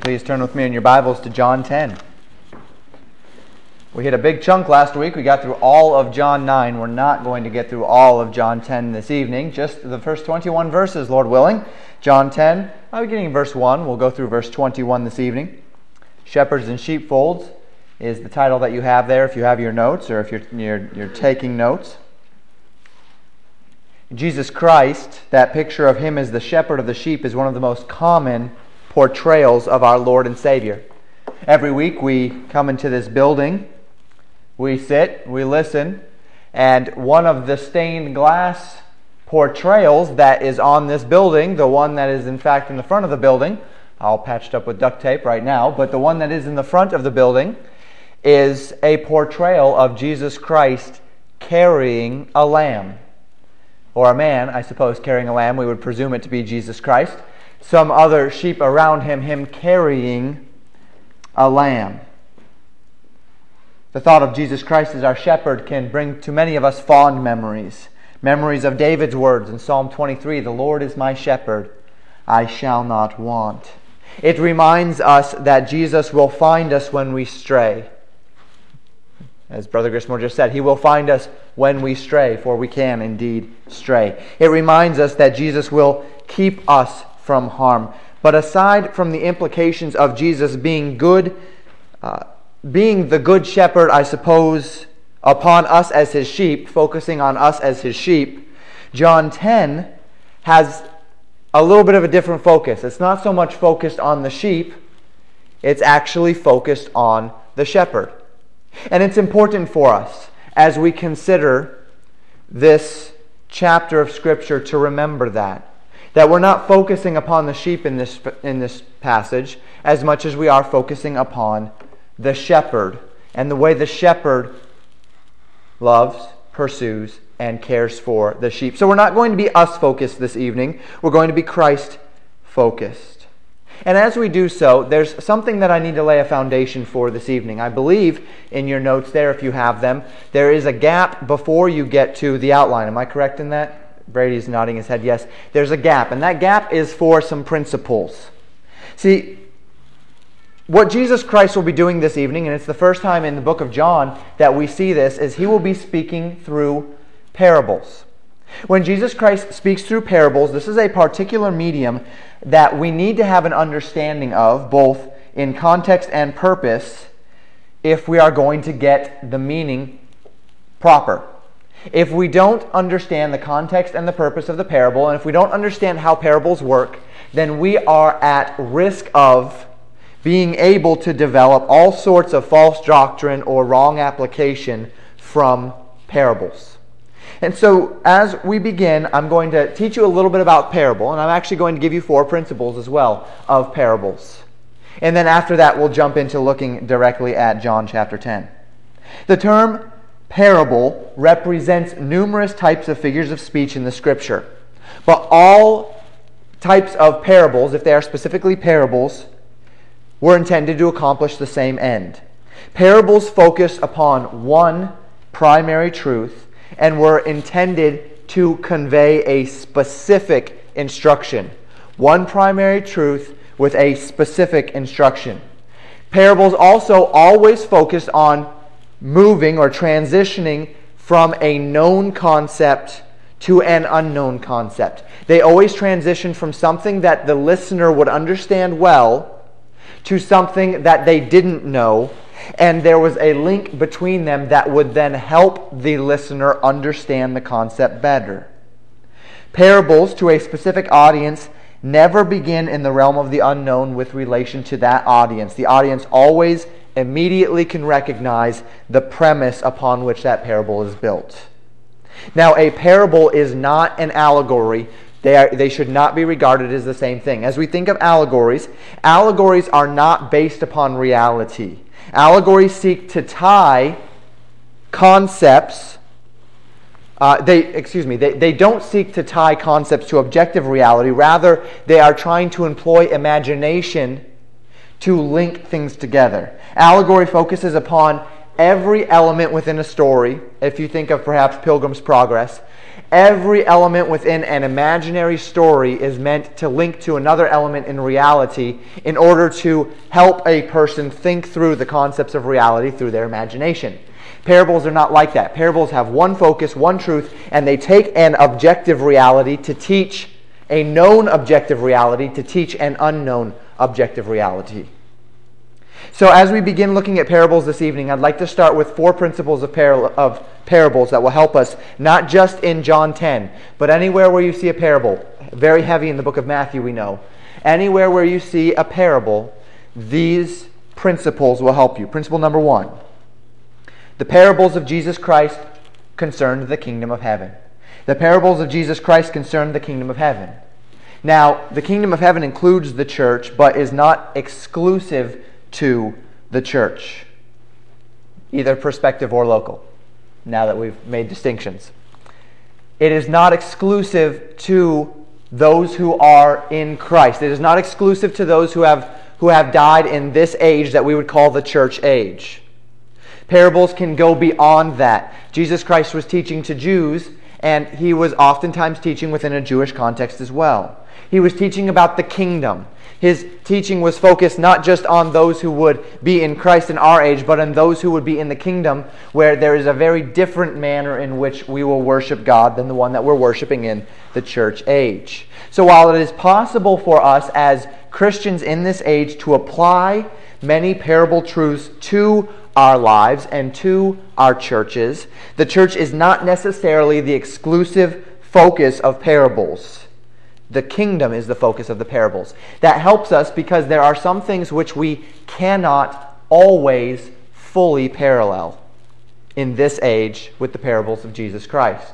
Please turn with me in your Bibles to John 10. We hit a big chunk last week. We got through all of John 9. We're not going to get through all of John 10 this evening, just the first 21 verses, Lord willing. John 10, uh, beginning verse 1. We'll go through verse 21 this evening. Shepherds and Sheepfolds is the title that you have there if you have your notes or if you're, you're, you're taking notes. Jesus Christ, that picture of him as the shepherd of the sheep, is one of the most common portrayals of our Lord and Savior. Every week we come into this building, we sit, we listen, and one of the stained glass portrayals that is on this building, the one that is in fact in the front of the building, all patched up with duct tape right now, but the one that is in the front of the building is a portrayal of Jesus Christ carrying a lamb. Or a man, I suppose, carrying a lamb. We would presume it to be Jesus Christ some other sheep around him, him carrying a lamb. The thought of Jesus Christ as our shepherd can bring to many of us fond memories. Memories of David's words in Psalm 23 The Lord is my shepherd, I shall not want. It reminds us that Jesus will find us when we stray. As Brother Grismore just said, He will find us when we stray, for we can indeed stray. It reminds us that Jesus will keep us from harm. But aside from the implications of Jesus being good, uh, being the good shepherd, I suppose, upon us as his sheep, focusing on us as his sheep, John 10 has a little bit of a different focus. It's not so much focused on the sheep, it's actually focused on the shepherd. And it's important for us as we consider this chapter of Scripture to remember that. That we're not focusing upon the sheep in this, in this passage as much as we are focusing upon the shepherd and the way the shepherd loves, pursues, and cares for the sheep. So we're not going to be us focused this evening, we're going to be Christ focused. And as we do so, there's something that I need to lay a foundation for this evening. I believe in your notes there, if you have them, there is a gap before you get to the outline. Am I correct in that? Brady's nodding his head yes. There's a gap, and that gap is for some principles. See, what Jesus Christ will be doing this evening, and it's the first time in the book of John that we see this, is he will be speaking through parables. When Jesus Christ speaks through parables, this is a particular medium that we need to have an understanding of, both in context and purpose, if we are going to get the meaning proper. If we don't understand the context and the purpose of the parable, and if we don't understand how parables work, then we are at risk of being able to develop all sorts of false doctrine or wrong application from parables. And so, as we begin, I'm going to teach you a little bit about parable, and I'm actually going to give you four principles as well of parables. And then after that, we'll jump into looking directly at John chapter 10. The term parable represents numerous types of figures of speech in the scripture. But all types of parables, if they are specifically parables, were intended to accomplish the same end. Parables focus upon one primary truth and were intended to convey a specific instruction. One primary truth with a specific instruction. Parables also always focus on moving or transitioning from a known concept to an unknown concept. They always transition from something that the listener would understand well to something that they didn't know, and there was a link between them that would then help the listener understand the concept better. Parables to a specific audience never begin in the realm of the unknown with relation to that audience. The audience always immediately can recognize the premise upon which that parable is built. Now, a parable is not an allegory. They, are, they should not be regarded as the same thing. As we think of allegories, allegories are not based upon reality. Allegories seek to tie concepts. Uh, they excuse me. They, they don't seek to tie concepts to objective reality. Rather, they are trying to employ imagination to link things together. Allegory focuses upon every element within a story, if you think of perhaps Pilgrim's Progress, Every element within an imaginary story is meant to link to another element in reality in order to help a person think through the concepts of reality through their imagination. Parables are not like that. Parables have one focus, one truth, and they take an objective reality to teach a known objective reality to teach an unknown objective reality. So, as we begin looking at parables this evening, I'd like to start with four principles of, par- of parables that will help us, not just in John 10, but anywhere where you see a parable. Very heavy in the book of Matthew, we know. Anywhere where you see a parable, these principles will help you. Principle number one the parables of Jesus Christ concerned the kingdom of heaven. The parables of Jesus Christ concerned the kingdom of heaven. Now, the kingdom of heaven includes the church, but is not exclusive to the church, either prospective or local, now that we've made distinctions. It is not exclusive to those who are in Christ. It is not exclusive to those who have, who have died in this age that we would call the church age. Parables can go beyond that. Jesus Christ was teaching to Jews, and he was oftentimes teaching within a Jewish context as well. He was teaching about the kingdom. His teaching was focused not just on those who would be in Christ in our age, but on those who would be in the kingdom, where there is a very different manner in which we will worship God than the one that we're worshiping in the church age. So while it is possible for us as Christians in this age to apply many parable truths to our lives and to our churches, the church is not necessarily the exclusive focus of parables. The kingdom is the focus of the parables. That helps us because there are some things which we cannot always fully parallel in this age with the parables of Jesus Christ.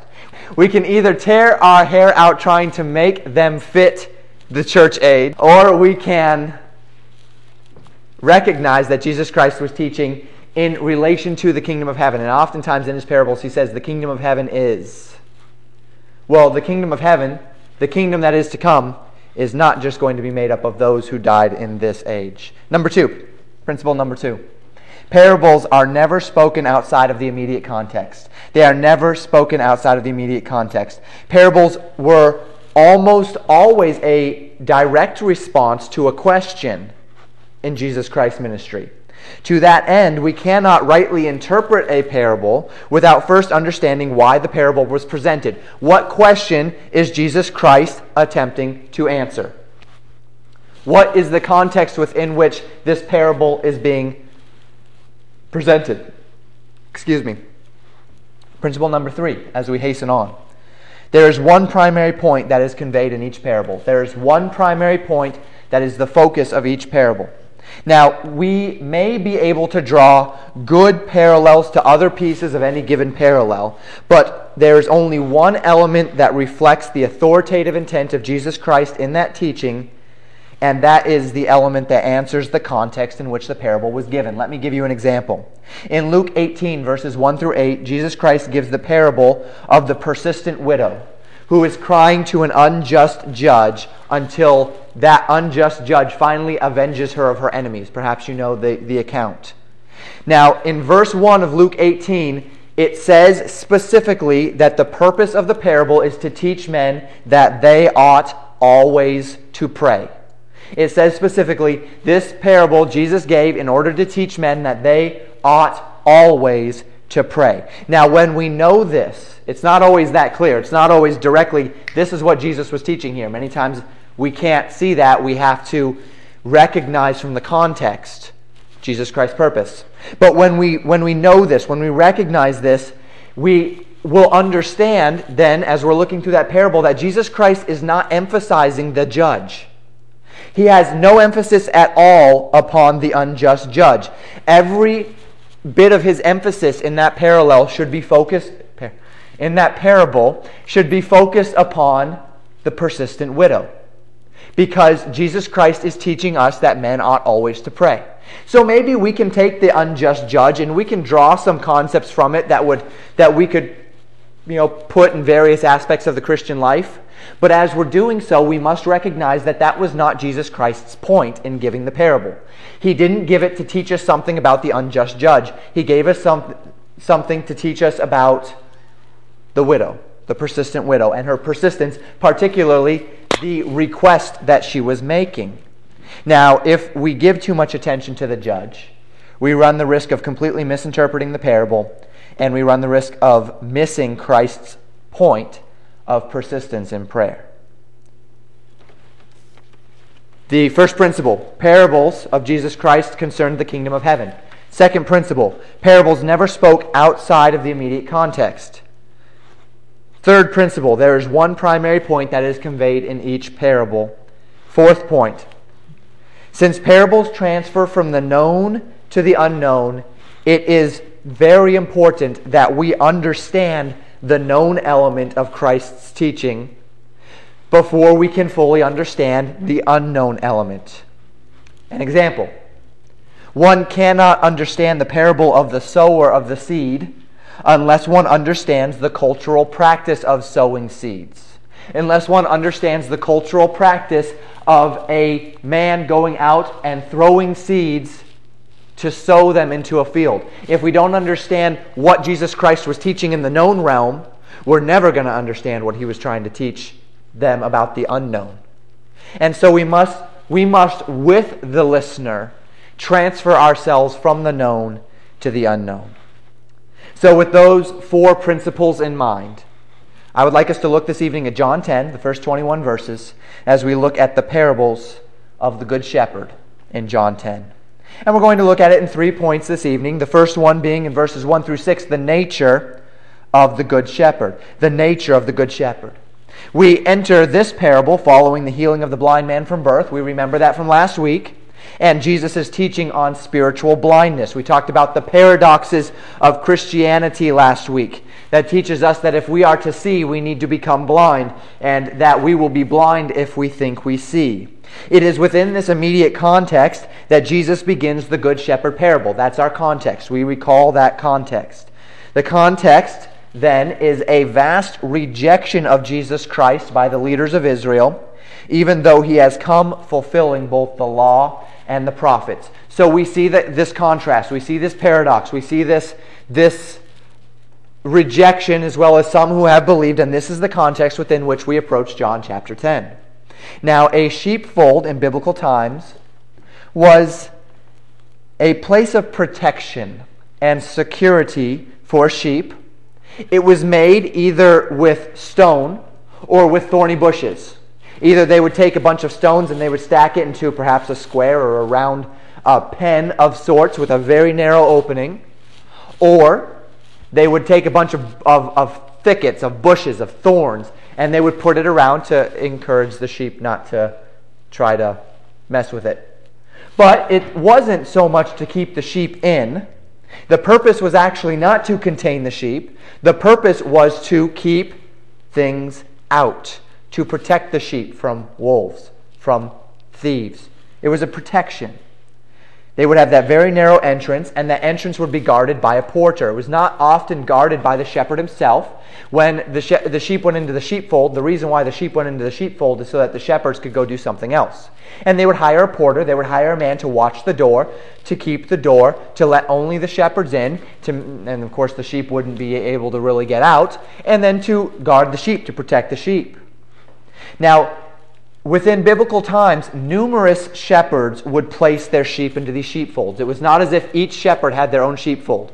We can either tear our hair out trying to make them fit the church age, or we can recognize that Jesus Christ was teaching in relation to the kingdom of heaven. And oftentimes in his parables, he says, The kingdom of heaven is. Well, the kingdom of heaven the kingdom that is to come is not just going to be made up of those who died in this age. Number two, principle number two. Parables are never spoken outside of the immediate context. They are never spoken outside of the immediate context. Parables were almost always a direct response to a question in Jesus Christ's ministry. To that end, we cannot rightly interpret a parable without first understanding why the parable was presented. What question is Jesus Christ attempting to answer? What is the context within which this parable is being presented? Excuse me. Principle number three, as we hasten on. There is one primary point that is conveyed in each parable. There is one primary point that is the focus of each parable. Now, we may be able to draw good parallels to other pieces of any given parallel, but there is only one element that reflects the authoritative intent of Jesus Christ in that teaching, and that is the element that answers the context in which the parable was given. Let me give you an example. In Luke 18, verses 1 through 8, Jesus Christ gives the parable of the persistent widow who is crying to an unjust judge until that unjust judge finally avenges her of her enemies. Perhaps you know the, the account. Now, in verse 1 of Luke 18, it says specifically that the purpose of the parable is to teach men that they ought always to pray. It says specifically, this parable Jesus gave in order to teach men that they ought always to pray. Now, when we know this, it's not always that clear. It's not always directly, this is what Jesus was teaching here. Many times we can't see that. We have to recognize from the context Jesus Christ's purpose. But when we, when we know this, when we recognize this, we will understand then, as we're looking through that parable, that Jesus Christ is not emphasizing the judge. He has no emphasis at all upon the unjust judge. Every bit of his emphasis in that parallel should be focused in that parable should be focused upon the persistent widow because Jesus Christ is teaching us that men ought always to pray. So maybe we can take the unjust judge and we can draw some concepts from it that would that we could you know put in various aspects of the Christian life. But as we're doing so, we must recognize that that was not Jesus Christ's point in giving the parable. He didn't give it to teach us something about the unjust judge. He gave us some, something to teach us about the widow. the persistent widow, and her persistence, particularly the request that she was making. Now, if we give too much attention to the judge, we run the risk of completely misinterpreting the parable, and we run the risk of missing Christ's point of persistence in prayer. The first principle parables of Jesus Christ concerned the kingdom of heaven. Second principle parables never spoke outside of the immediate context. Third principle there is one primary point that is conveyed in each parable. Fourth point since parables transfer from the known to the unknown, it is very important that we understand the known element of Christ's teaching before we can fully understand the unknown element. An example one cannot understand the parable of the sower of the seed unless one understands the cultural practice of sowing seeds, unless one understands the cultural practice of a man going out and throwing seeds to sow them into a field. If we don't understand what Jesus Christ was teaching in the known realm, we're never going to understand what he was trying to teach them about the unknown. And so we must, we must, with the listener, transfer ourselves from the known to the unknown. So, with those four principles in mind, I would like us to look this evening at John 10, the first 21 verses, as we look at the parables of the Good Shepherd in John 10. And we're going to look at it in three points this evening. The first one being in verses 1 through 6, the nature of the Good Shepherd. The nature of the Good Shepherd. We enter this parable following the healing of the blind man from birth. We remember that from last week. And Jesus teaching on spiritual blindness. We talked about the paradoxes of Christianity last week. That teaches us that if we are to see, we need to become blind, and that we will be blind if we think we see. It is within this immediate context that Jesus begins the Good Shepherd parable. That's our context. We recall that context. The context then is a vast rejection of Jesus Christ by the leaders of Israel, even though he has come fulfilling both the law and the prophets. So we see that this contrast, we see this paradox, we see this, this rejection as well as some who have believed, and this is the context within which we approach John chapter 10. Now, a sheepfold in biblical times was a place of protection and security for sheep it was made either with stone or with thorny bushes. Either they would take a bunch of stones and they would stack it into perhaps a square or a round uh, pen of sorts with a very narrow opening, or they would take a bunch of, of, of thickets, of bushes, of thorns, and they would put it around to encourage the sheep not to try to mess with it. But it wasn't so much to keep the sheep in the purpose was actually not to contain the sheep, the purpose was to keep things out, to protect the sheep from wolves, from thieves. It was a protection. They would have that very narrow entrance, and that entrance would be guarded by a porter. It was not often guarded by the shepherd himself. When the, she- the sheep went into the sheepfold, the reason why the sheep went into the sheepfold is so that the shepherds could go do something else. And they would hire a porter, they would hire a man to watch the door, to keep the door, to let only the shepherds in, to, and of course the sheep wouldn't be able to really get out, and then to guard the sheep, to protect the sheep. Now, Within biblical times, numerous shepherds would place their sheep into these sheepfolds. It was not as if each shepherd had their own sheepfold.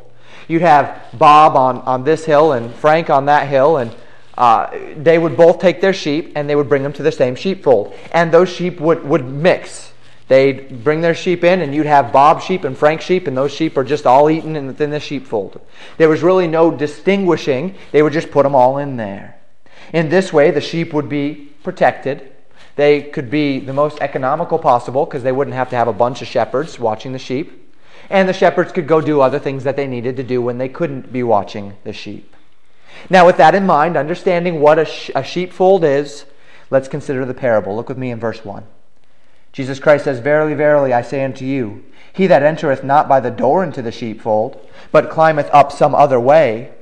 You'd have Bob on, on this hill and Frank on that hill, and uh, they would both take their sheep and they would bring them to the same sheepfold. And those sheep would, would mix. They'd bring their sheep in, and you'd have Bob sheep and Frank sheep, and those sheep are just all eaten within the sheepfold. There was really no distinguishing, they would just put them all in there. In this way, the sheep would be protected they could be the most economical possible because they wouldn't have to have a bunch of shepherds watching the sheep. And the shepherds could go do other things that they needed to do when they couldn't be watching the sheep. Now, with that in mind, understanding what a, sh- a sheepfold is, let's consider the parable. Look with me in verse 1. Jesus Christ says, Verily, verily, I say unto you, he that entereth not by the door into the sheepfold, but climbeth up some other way,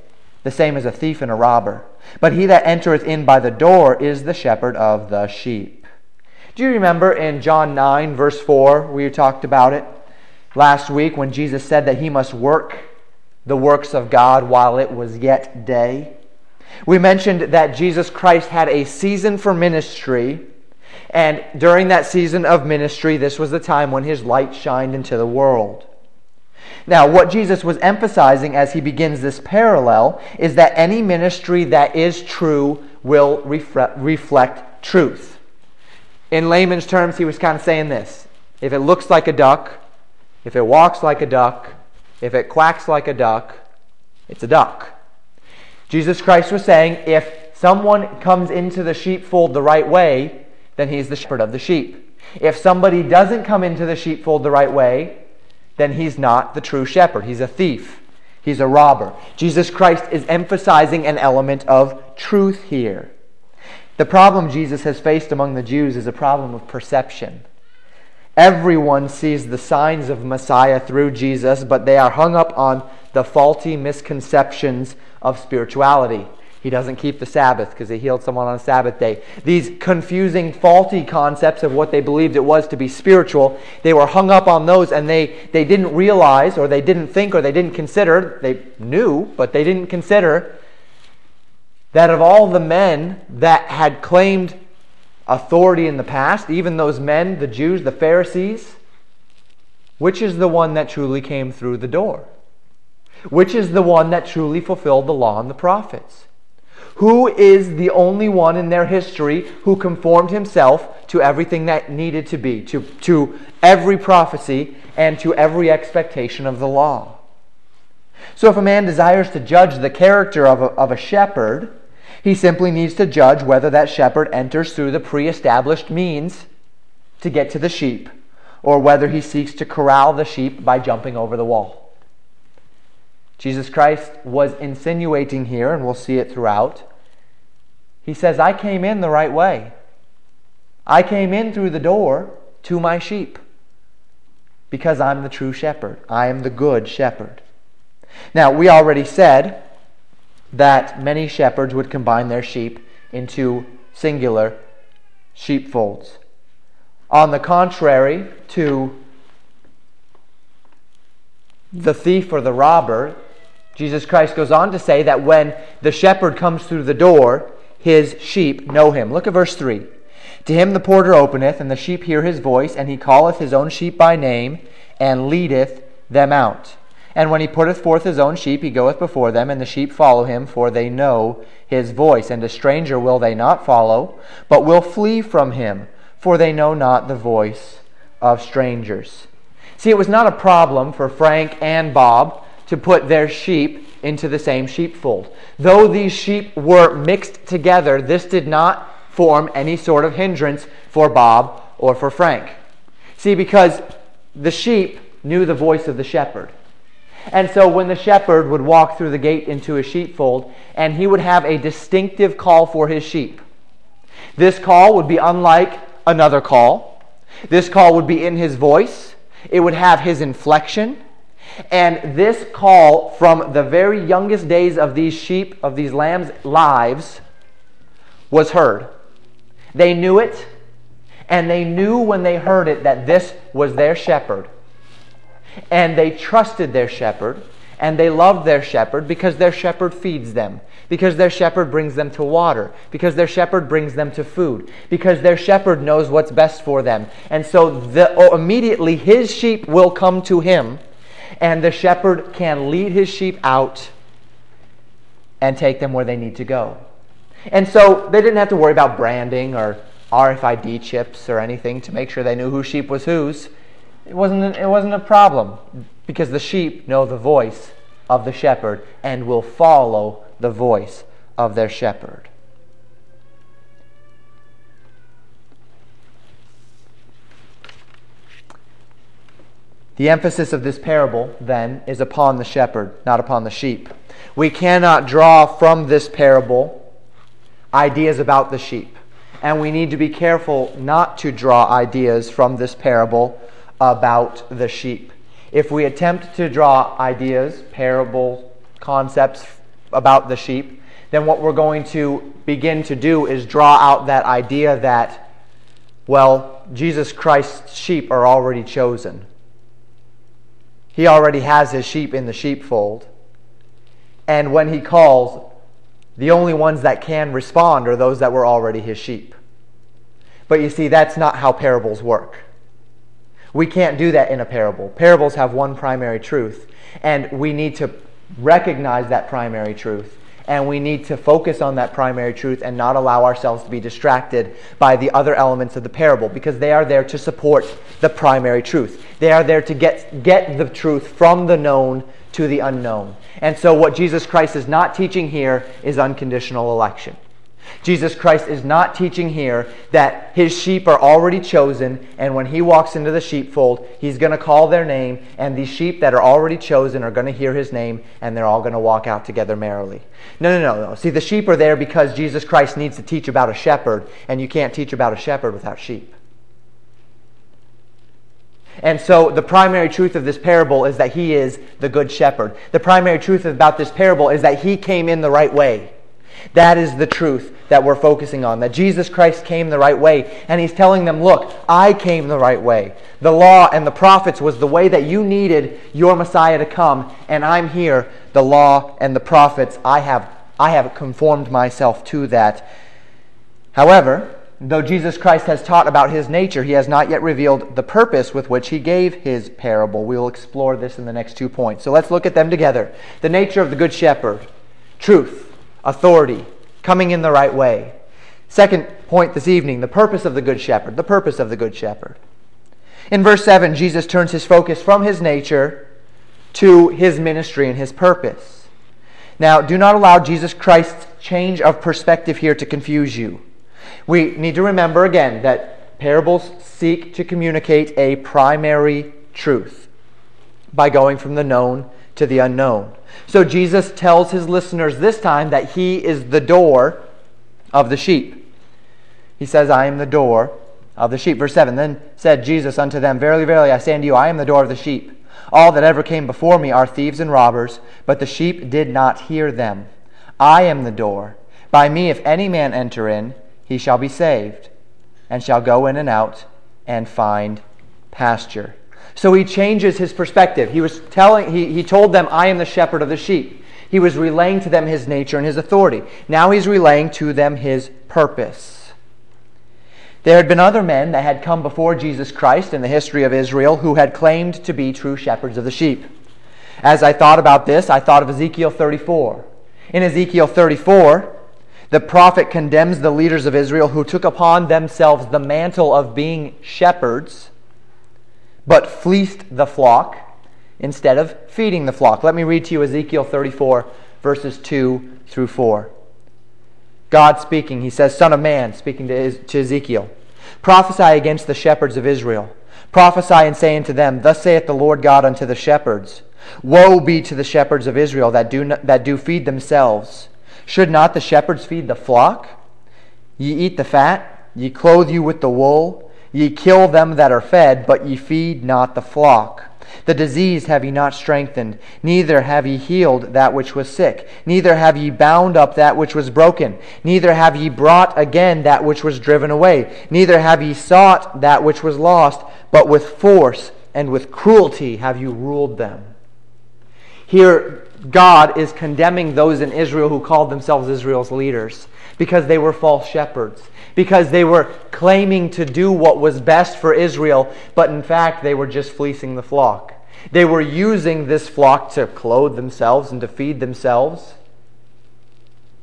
the same as a thief and a robber. But he that entereth in by the door is the shepherd of the sheep. Do you remember in John 9, verse 4, we talked about it last week when Jesus said that he must work the works of God while it was yet day? We mentioned that Jesus Christ had a season for ministry, and during that season of ministry, this was the time when his light shined into the world. Now, what Jesus was emphasizing as he begins this parallel is that any ministry that is true will refre- reflect truth. In layman's terms, he was kind of saying this if it looks like a duck, if it walks like a duck, if it quacks like a duck, it's a duck. Jesus Christ was saying if someone comes into the sheepfold the right way, then he's the shepherd of the sheep. If somebody doesn't come into the sheepfold the right way, then he's not the true shepherd. He's a thief. He's a robber. Jesus Christ is emphasizing an element of truth here. The problem Jesus has faced among the Jews is a problem of perception. Everyone sees the signs of Messiah through Jesus, but they are hung up on the faulty misconceptions of spirituality. He doesn't keep the Sabbath because he healed someone on a Sabbath day. These confusing, faulty concepts of what they believed it was to be spiritual, they were hung up on those and they, they didn't realize or they didn't think or they didn't consider, they knew, but they didn't consider that of all the men that had claimed authority in the past, even those men, the Jews, the Pharisees, which is the one that truly came through the door? Which is the one that truly fulfilled the law and the prophets? Who is the only one in their history who conformed himself to everything that needed to be, to, to every prophecy and to every expectation of the law? So, if a man desires to judge the character of a, of a shepherd, he simply needs to judge whether that shepherd enters through the pre established means to get to the sheep, or whether he seeks to corral the sheep by jumping over the wall. Jesus Christ was insinuating here, and we'll see it throughout. He says, I came in the right way. I came in through the door to my sheep because I'm the true shepherd. I am the good shepherd. Now, we already said that many shepherds would combine their sheep into singular sheepfolds. On the contrary to the thief or the robber, Jesus Christ goes on to say that when the shepherd comes through the door, his sheep know him. Look at verse 3. To him the porter openeth, and the sheep hear his voice, and he calleth his own sheep by name, and leadeth them out. And when he putteth forth his own sheep, he goeth before them, and the sheep follow him, for they know his voice. And a stranger will they not follow, but will flee from him, for they know not the voice of strangers. See, it was not a problem for Frank and Bob to put their sheep into the same sheepfold. Though these sheep were mixed together, this did not form any sort of hindrance for Bob or for Frank. See, because the sheep knew the voice of the shepherd. And so when the shepherd would walk through the gate into a sheepfold, and he would have a distinctive call for his sheep. This call would be unlike another call. This call would be in his voice. It would have his inflection. And this call from the very youngest days of these sheep, of these lambs' lives, was heard. They knew it, and they knew when they heard it that this was their shepherd and they trusted their shepherd, and they loved their shepherd because their shepherd feeds them, because their shepherd brings them to water, because their shepherd brings them to food, because their shepherd knows what's best for them. And so the, oh, immediately his sheep will come to him, and the shepherd can lead his sheep out and take them where they need to go. And so they didn't have to worry about branding or RFID chips or anything to make sure they knew whose sheep was whose. It wasn't, it wasn't a problem because the sheep know the voice of the shepherd and will follow the voice of their shepherd. The emphasis of this parable, then, is upon the shepherd, not upon the sheep. We cannot draw from this parable ideas about the sheep. And we need to be careful not to draw ideas from this parable about the sheep. If we attempt to draw ideas, parable concepts about the sheep, then what we're going to begin to do is draw out that idea that, well, Jesus Christ's sheep are already chosen. He already has his sheep in the sheepfold. And when he calls, the only ones that can respond are those that were already his sheep. But you see, that's not how parables work. We can't do that in a parable. Parables have one primary truth, and we need to recognize that primary truth. And we need to focus on that primary truth and not allow ourselves to be distracted by the other elements of the parable because they are there to support the primary truth. They are there to get, get the truth from the known to the unknown. And so, what Jesus Christ is not teaching here is unconditional election. Jesus Christ is not teaching here that his sheep are already chosen, and when he walks into the sheepfold, he's going to call their name, and these sheep that are already chosen are going to hear his name, and they're all going to walk out together merrily. No, no, no, no. See, the sheep are there because Jesus Christ needs to teach about a shepherd, and you can't teach about a shepherd without sheep. And so, the primary truth of this parable is that he is the good shepherd. The primary truth about this parable is that he came in the right way. That is the truth that we're focusing on. That Jesus Christ came the right way. And he's telling them, look, I came the right way. The law and the prophets was the way that you needed your Messiah to come. And I'm here. The law and the prophets, I have, I have conformed myself to that. However, though Jesus Christ has taught about his nature, he has not yet revealed the purpose with which he gave his parable. We will explore this in the next two points. So let's look at them together. The nature of the Good Shepherd, truth authority, coming in the right way. Second point this evening the purpose of the Good Shepherd. The purpose of the Good Shepherd. In verse 7, Jesus turns his focus from his nature to his ministry and his purpose. Now, do not allow Jesus Christ's change of perspective here to confuse you. We need to remember again that parables seek to communicate a primary truth by going from the known to the unknown. So Jesus tells his listeners this time that he is the door of the sheep. He says, I am the door of the sheep. Verse 7 Then said Jesus unto them, Verily, verily, I say unto you, I am the door of the sheep. All that ever came before me are thieves and robbers, but the sheep did not hear them. I am the door. By me, if any man enter in, he shall be saved, and shall go in and out and find pasture. So he changes his perspective. He was telling he, he told them, I am the shepherd of the sheep. He was relaying to them his nature and his authority. Now he's relaying to them his purpose. There had been other men that had come before Jesus Christ in the history of Israel who had claimed to be true shepherds of the sheep. As I thought about this, I thought of Ezekiel 34. In Ezekiel 34, the prophet condemns the leaders of Israel who took upon themselves the mantle of being shepherds but fleeced the flock instead of feeding the flock. Let me read to you Ezekiel 34, verses 2 through 4. God speaking, he says, Son of man, speaking to, to Ezekiel, prophesy against the shepherds of Israel. Prophesy and say unto them, Thus saith the Lord God unto the shepherds Woe be to the shepherds of Israel that do, that do feed themselves. Should not the shepherds feed the flock? Ye eat the fat, ye clothe you with the wool, Ye kill them that are fed, but ye feed not the flock. The disease have ye not strengthened, neither have ye healed that which was sick, neither have ye bound up that which was broken, neither have ye brought again that which was driven away, neither have ye sought that which was lost, but with force and with cruelty have you ruled them. Here, God is condemning those in Israel who called themselves Israel's leaders because they were false shepherds because they were claiming to do what was best for Israel, but in fact they were just fleecing the flock. They were using this flock to clothe themselves and to feed themselves,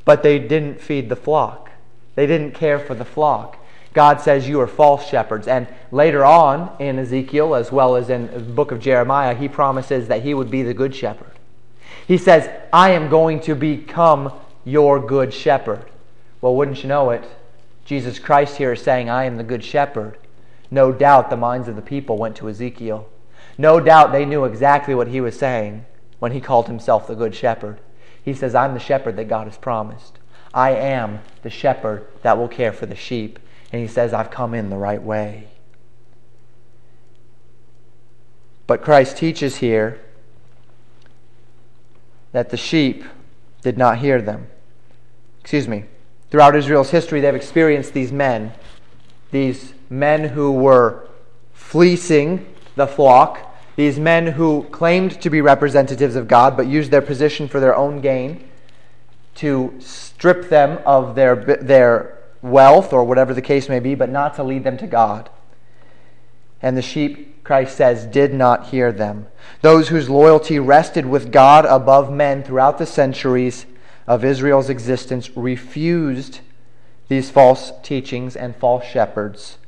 but they didn't feed the flock. They didn't care for the flock. God says, You are false shepherds. And later on in Ezekiel, as well as in the book of Jeremiah, he promises that he would be the good shepherd. He says, I am going to become your good shepherd. Well, wouldn't you know it? Jesus Christ here is saying, I am the good shepherd. No doubt the minds of the people went to Ezekiel. No doubt they knew exactly what he was saying when he called himself the good shepherd. He says, I'm the shepherd that God has promised. I am the shepherd that will care for the sheep. And he says, I've come in the right way. But Christ teaches here that the sheep did not hear them. Excuse me, Throughout Israel's history, they've experienced these men, these men who were fleecing the flock, these men who claimed to be representatives of God but used their position for their own gain. to strip them of their, their wealth or whatever the case may be, but not to lead them to God. And the sheep, Christ says, did not hear them. Those whose loyalty rested with God above men throughout the centuries of Israel's existence refused these false teachings and false shepherds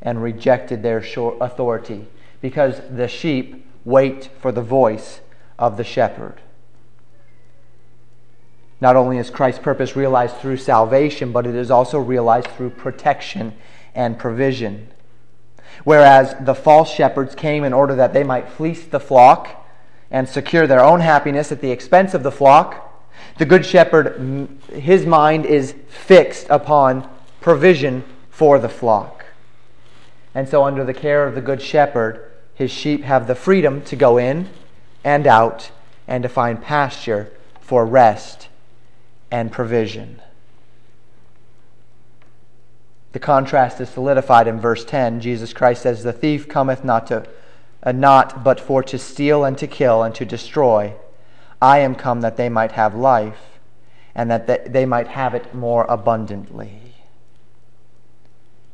and rejected their authority because the sheep wait for the voice of the shepherd. Not only is Christ's purpose realized through salvation, but it is also realized through protection and provision. Whereas the false shepherds came in order that they might fleece the flock and secure their own happiness at the expense of the flock, the good shepherd, his mind is fixed upon provision for the flock. And so, under the care of the good shepherd, his sheep have the freedom to go in and out and to find pasture for rest and provision. The contrast is solidified in verse 10. Jesus Christ says, The thief cometh not to uh, not but for to steal and to kill and to destroy. I am come that they might have life, and that they might have it more abundantly.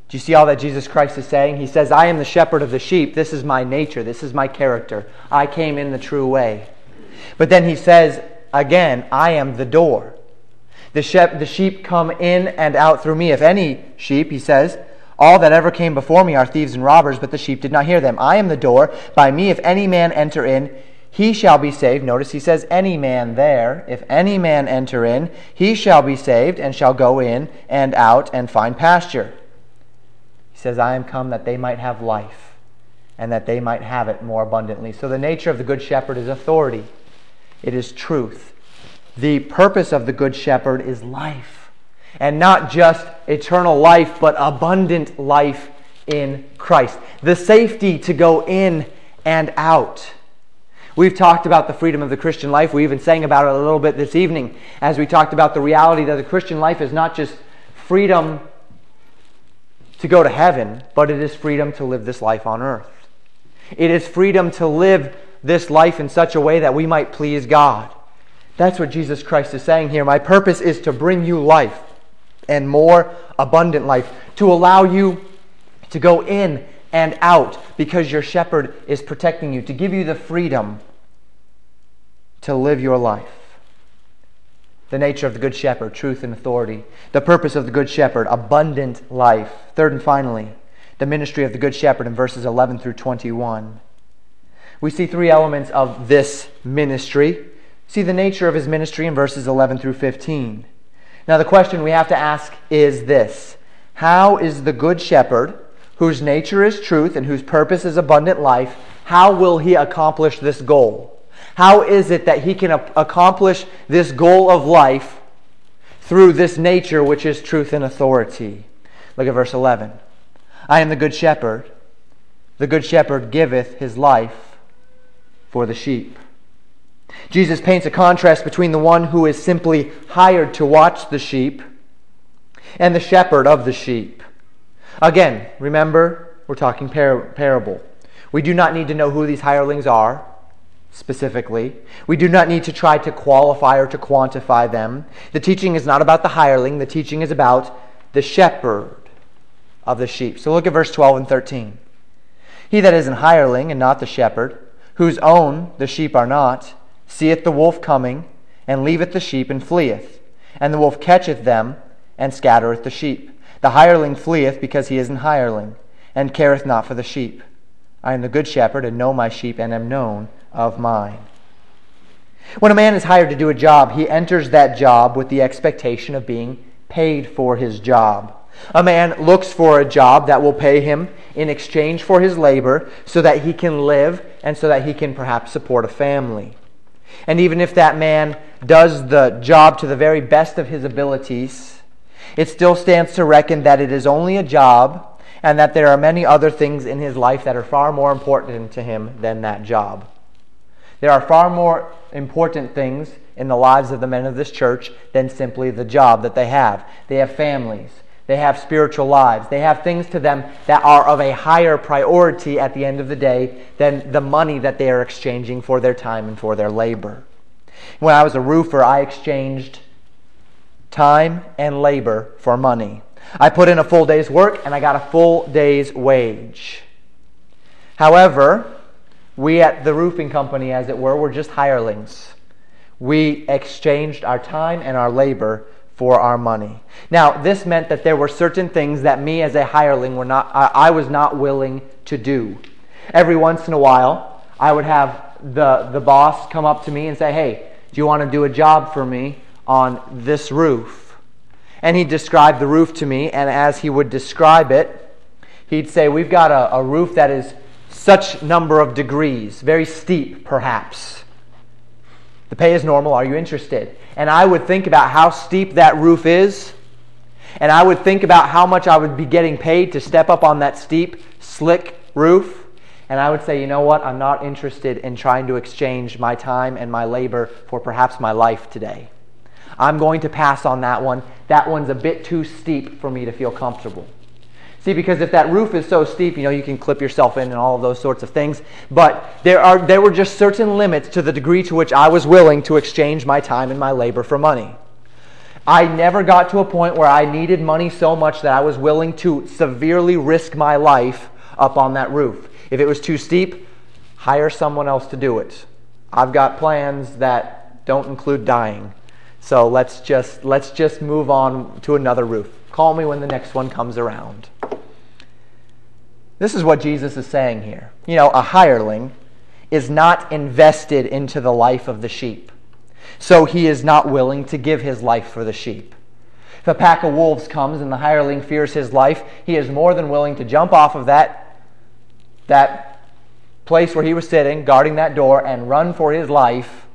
Do you see all that Jesus Christ is saying? He says, I am the shepherd of the sheep. This is my nature. This is my character. I came in the true way. But then he says again, I am the door. The, shep- the sheep come in and out through me. If any sheep, he says, all that ever came before me are thieves and robbers, but the sheep did not hear them. I am the door. By me, if any man enter in, he shall be saved. Notice he says, any man there. If any man enter in, he shall be saved and shall go in and out and find pasture. He says, I am come that they might have life and that they might have it more abundantly. So the nature of the Good Shepherd is authority, it is truth. The purpose of the Good Shepherd is life. And not just eternal life, but abundant life in Christ. The safety to go in and out. We've talked about the freedom of the Christian life. We even sang about it a little bit this evening as we talked about the reality that the Christian life is not just freedom to go to heaven, but it is freedom to live this life on earth. It is freedom to live this life in such a way that we might please God. That's what Jesus Christ is saying here. My purpose is to bring you life and more abundant life, to allow you to go in and out because your shepherd is protecting you, to give you the freedom to live your life the nature of the Good Shepherd, truth and authority. The purpose of the Good Shepherd, abundant life. Third and finally, the ministry of the Good Shepherd in verses 11 through 21. We see three elements of this ministry. See the nature of his ministry in verses 11 through 15. Now, the question we have to ask is this How is the Good Shepherd, whose nature is truth and whose purpose is abundant life, how will he accomplish this goal? How is it that he can accomplish this goal of life through this nature which is truth and authority? Look at verse 11. I am the good shepherd. The good shepherd giveth his life for the sheep. Jesus paints a contrast between the one who is simply hired to watch the sheep and the shepherd of the sheep. Again, remember, we're talking par- parable. We do not need to know who these hirelings are specifically. We do not need to try to qualify or to quantify them. The teaching is not about the hireling, the teaching is about the shepherd of the sheep. So look at verse 12 and 13. He that is an hireling and not the shepherd, whose own the sheep are not, seeth the wolf coming, and leaveth the sheep and fleeth. And the wolf catcheth them, and scattereth the sheep. The hireling fleeth because he is an hireling, and careth not for the sheep. I am the good shepherd, and know my sheep, and am known of mine. When a man is hired to do a job, he enters that job with the expectation of being paid for his job. A man looks for a job that will pay him in exchange for his labor so that he can live and so that he can perhaps support a family. And even if that man does the job to the very best of his abilities, it still stands to reckon that it is only a job and that there are many other things in his life that are far more important to him than that job. There are far more important things in the lives of the men of this church than simply the job that they have. They have families, they have spiritual lives, they have things to them that are of a higher priority at the end of the day than the money that they are exchanging for their time and for their labor. When I was a roofer, I exchanged time and labor for money. I put in a full day's work and I got a full day's wage. However, we at the roofing company, as it were, were just hirelings. We exchanged our time and our labor for our money. Now, this meant that there were certain things that me as a hireling were not I, was not willing to do. Every once in a while, I would have the, the boss come up to me and say, Hey, do you want to do a job for me on this roof? And he'd describe the roof to me, and as he would describe it, he'd say, We've got a, a roof that is such number of degrees, very steep perhaps. The pay is normal. Are you interested? And I would think about how steep that roof is, and I would think about how much I would be getting paid to step up on that steep, slick roof. And I would say, you know what? I'm not interested in trying to exchange my time and my labor for perhaps my life today. I'm going to pass on that one. That one's a bit too steep for me to feel comfortable. See, because if that roof is so steep, you know, you can clip yourself in and all of those sorts of things. But there, are, there were just certain limits to the degree to which I was willing to exchange my time and my labor for money. I never got to a point where I needed money so much that I was willing to severely risk my life up on that roof. If it was too steep, hire someone else to do it. I've got plans that don't include dying. So let's just let's just move on to another roof. Call me when the next one comes around. This is what Jesus is saying here. You know, a hireling is not invested into the life of the sheep. So he is not willing to give his life for the sheep. If a pack of wolves comes and the hireling fears his life, he is more than willing to jump off of that, that place where he was sitting, guarding that door, and run for his life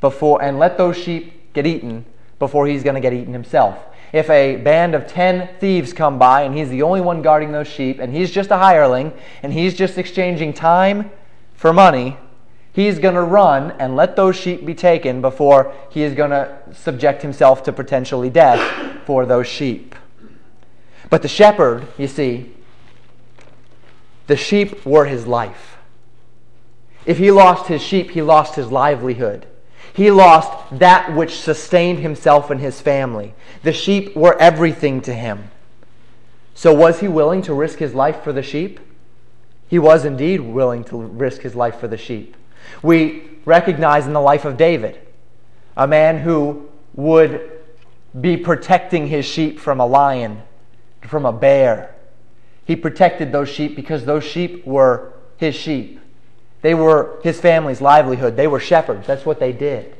before and let those sheep get eaten before he's going to get eaten himself if a band of 10 thieves come by and he's the only one guarding those sheep and he's just a hireling and he's just exchanging time for money, he's going to run and let those sheep be taken before he is going to subject himself to potentially death for those sheep. But the shepherd, you see, the sheep were his life. If he lost his sheep, he lost his livelihood. He lost that which sustained himself and his family. The sheep were everything to him. So, was he willing to risk his life for the sheep? He was indeed willing to risk his life for the sheep. We recognize in the life of David a man who would be protecting his sheep from a lion, from a bear. He protected those sheep because those sheep were his sheep. They were his family's livelihood. They were shepherds. That's what they did.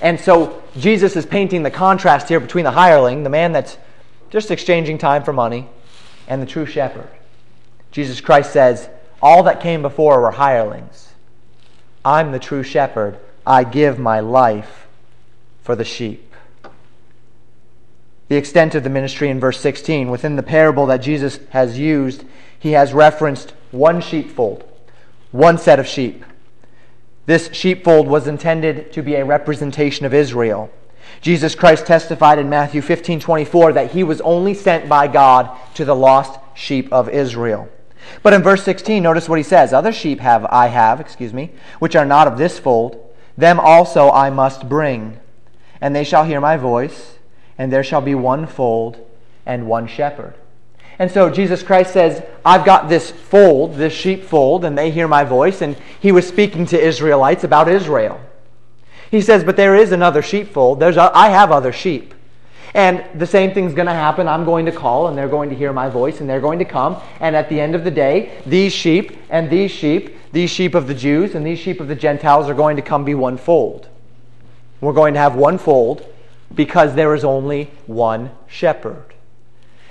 And so Jesus is painting the contrast here between the hireling, the man that's just exchanging time for money, and the true shepherd. Jesus Christ says, All that came before were hirelings. I'm the true shepherd. I give my life for the sheep. The extent of the ministry in verse 16. Within the parable that Jesus has used, he has referenced one sheepfold one set of sheep. This sheepfold was intended to be a representation of Israel. Jesus Christ testified in Matthew 15 24 that he was only sent by God to the lost sheep of Israel. But in verse 16, notice what he says Other sheep have I have, excuse me, which are not of this fold. Them also I must bring. And they shall hear my voice, and there shall be one fold and one shepherd. And so Jesus Christ says, I've got this fold, this sheepfold, and they hear my voice. And he was speaking to Israelites about Israel. He says, But there is another sheepfold. There's a, I have other sheep. And the same thing's going to happen. I'm going to call, and they're going to hear my voice, and they're going to come. And at the end of the day, these sheep and these sheep, these sheep of the Jews and these sheep of the Gentiles, are going to come be one fold. We're going to have one fold because there is only one shepherd.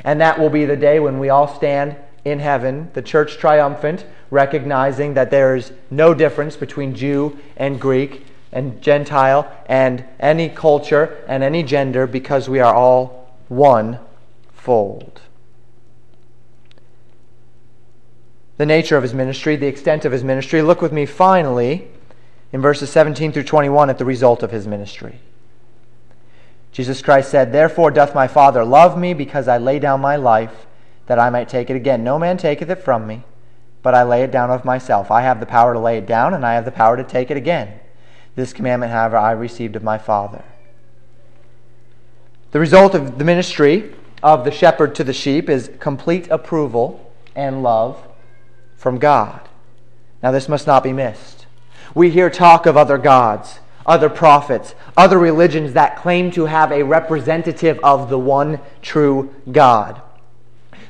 And that will be the day when we all stand in heaven, the church triumphant, recognizing that there is no difference between Jew and Greek and Gentile and any culture and any gender because we are all one fold. The nature of his ministry, the extent of his ministry. Look with me finally in verses 17 through 21 at the result of his ministry. Jesus Christ said, Therefore doth my Father love me, because I lay down my life, that I might take it again. No man taketh it from me, but I lay it down of myself. I have the power to lay it down, and I have the power to take it again. This commandment, however, I received of my Father. The result of the ministry of the shepherd to the sheep is complete approval and love from God. Now, this must not be missed. We hear talk of other gods, other prophets, other religions that claim to have a representative of the one true God.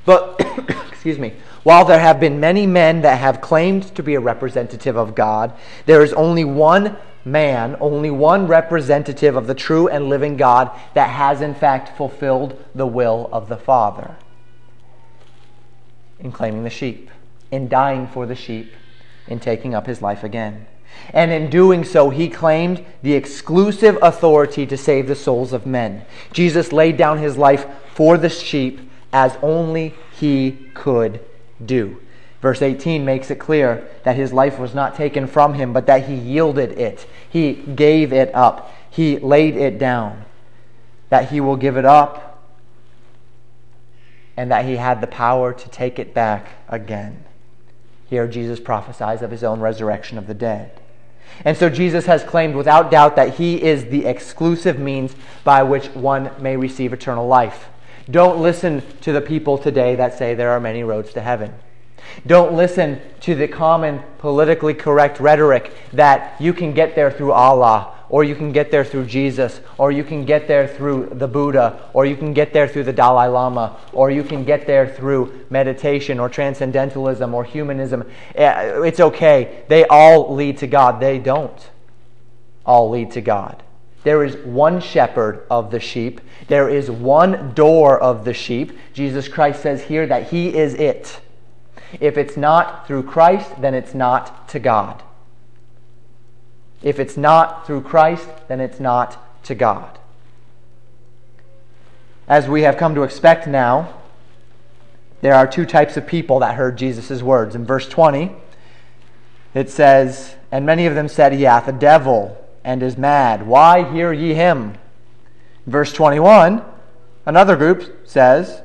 But, excuse me, while there have been many men that have claimed to be a representative of God, there is only one man, only one representative of the true and living God that has in fact fulfilled the will of the Father in claiming the sheep, in dying for the sheep, in taking up his life again. And in doing so, he claimed the exclusive authority to save the souls of men. Jesus laid down his life for the sheep as only he could do. Verse 18 makes it clear that his life was not taken from him, but that he yielded it. He gave it up. He laid it down. That he will give it up, and that he had the power to take it back again. Here, Jesus prophesies of his own resurrection of the dead. And so Jesus has claimed without doubt that he is the exclusive means by which one may receive eternal life. Don't listen to the people today that say there are many roads to heaven. Don't listen to the common politically correct rhetoric that you can get there through Allah, or you can get there through Jesus, or you can get there through the Buddha, or you can get there through the Dalai Lama, or you can get there through meditation, or transcendentalism, or humanism. Eh, it's okay. They all lead to God. They don't all lead to God. There is one shepherd of the sheep. There is one door of the sheep. Jesus Christ says here that He is it. If it's not through Christ, then it's not to God. If it's not through Christ, then it's not to God. As we have come to expect now, there are two types of people that heard Jesus' words. In verse 20, it says, And many of them said, He hath a devil and is mad. Why hear ye him? Verse 21, another group says,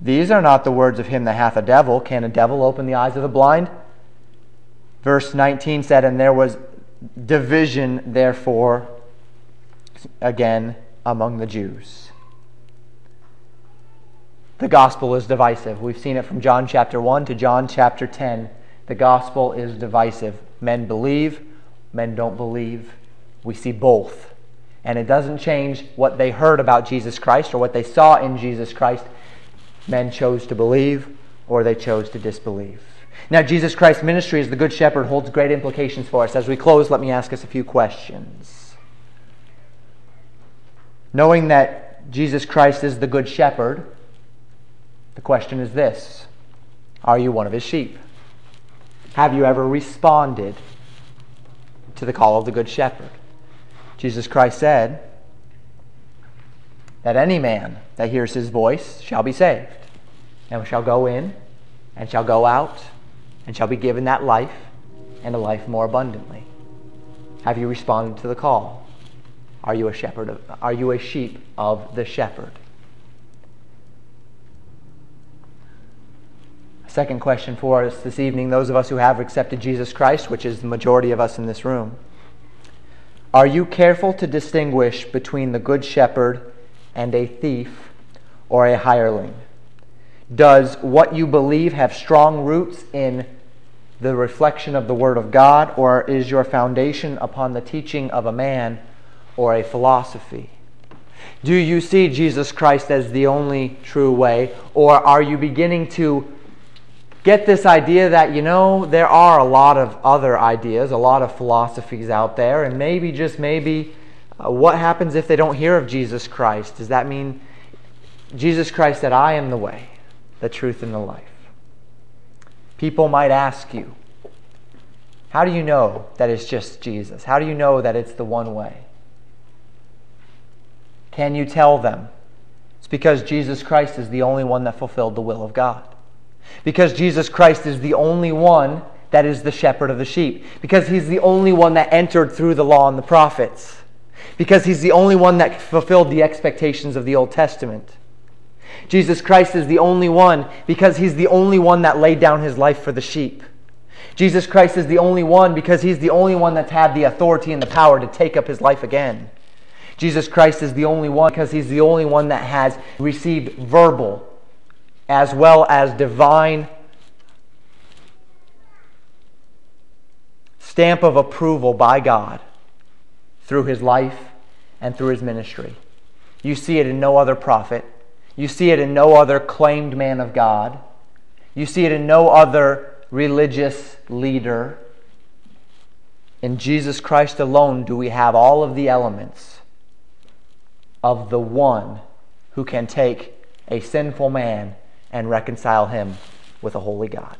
these are not the words of him that hath a devil. Can a devil open the eyes of the blind? Verse 19 said, And there was division, therefore, again among the Jews. The gospel is divisive. We've seen it from John chapter 1 to John chapter 10. The gospel is divisive. Men believe, men don't believe. We see both. And it doesn't change what they heard about Jesus Christ or what they saw in Jesus Christ. Men chose to believe or they chose to disbelieve. Now, Jesus Christ's ministry as the Good Shepherd holds great implications for us. As we close, let me ask us a few questions. Knowing that Jesus Christ is the Good Shepherd, the question is this Are you one of his sheep? Have you ever responded to the call of the Good Shepherd? Jesus Christ said, that any man that hears his voice shall be saved, and shall go in, and shall go out, and shall be given that life, and a life more abundantly. Have you responded to the call? Are you a shepherd? Of, are you a sheep of the shepherd? Second question for us this evening those of us who have accepted Jesus Christ, which is the majority of us in this room. Are you careful to distinguish between the Good Shepherd and a thief or a hireling? Does what you believe have strong roots in the reflection of the Word of God, or is your foundation upon the teaching of a man or a philosophy? Do you see Jesus Christ as the only true way, or are you beginning to get this idea that, you know, there are a lot of other ideas, a lot of philosophies out there, and maybe, just maybe, uh, what happens if they don't hear of Jesus Christ? Does that mean Jesus Christ said, I am the way, the truth, and the life? People might ask you, How do you know that it's just Jesus? How do you know that it's the one way? Can you tell them? It's because Jesus Christ is the only one that fulfilled the will of God. Because Jesus Christ is the only one that is the shepherd of the sheep. Because he's the only one that entered through the law and the prophets because he's the only one that fulfilled the expectations of the Old Testament. Jesus Christ is the only one because he's the only one that laid down his life for the sheep. Jesus Christ is the only one because he's the only one that's had the authority and the power to take up his life again. Jesus Christ is the only one because he's the only one that has received verbal as well as divine stamp of approval by God through his life and through his ministry. You see it in no other prophet. You see it in no other claimed man of God. You see it in no other religious leader. In Jesus Christ alone do we have all of the elements of the one who can take a sinful man and reconcile him with a holy God.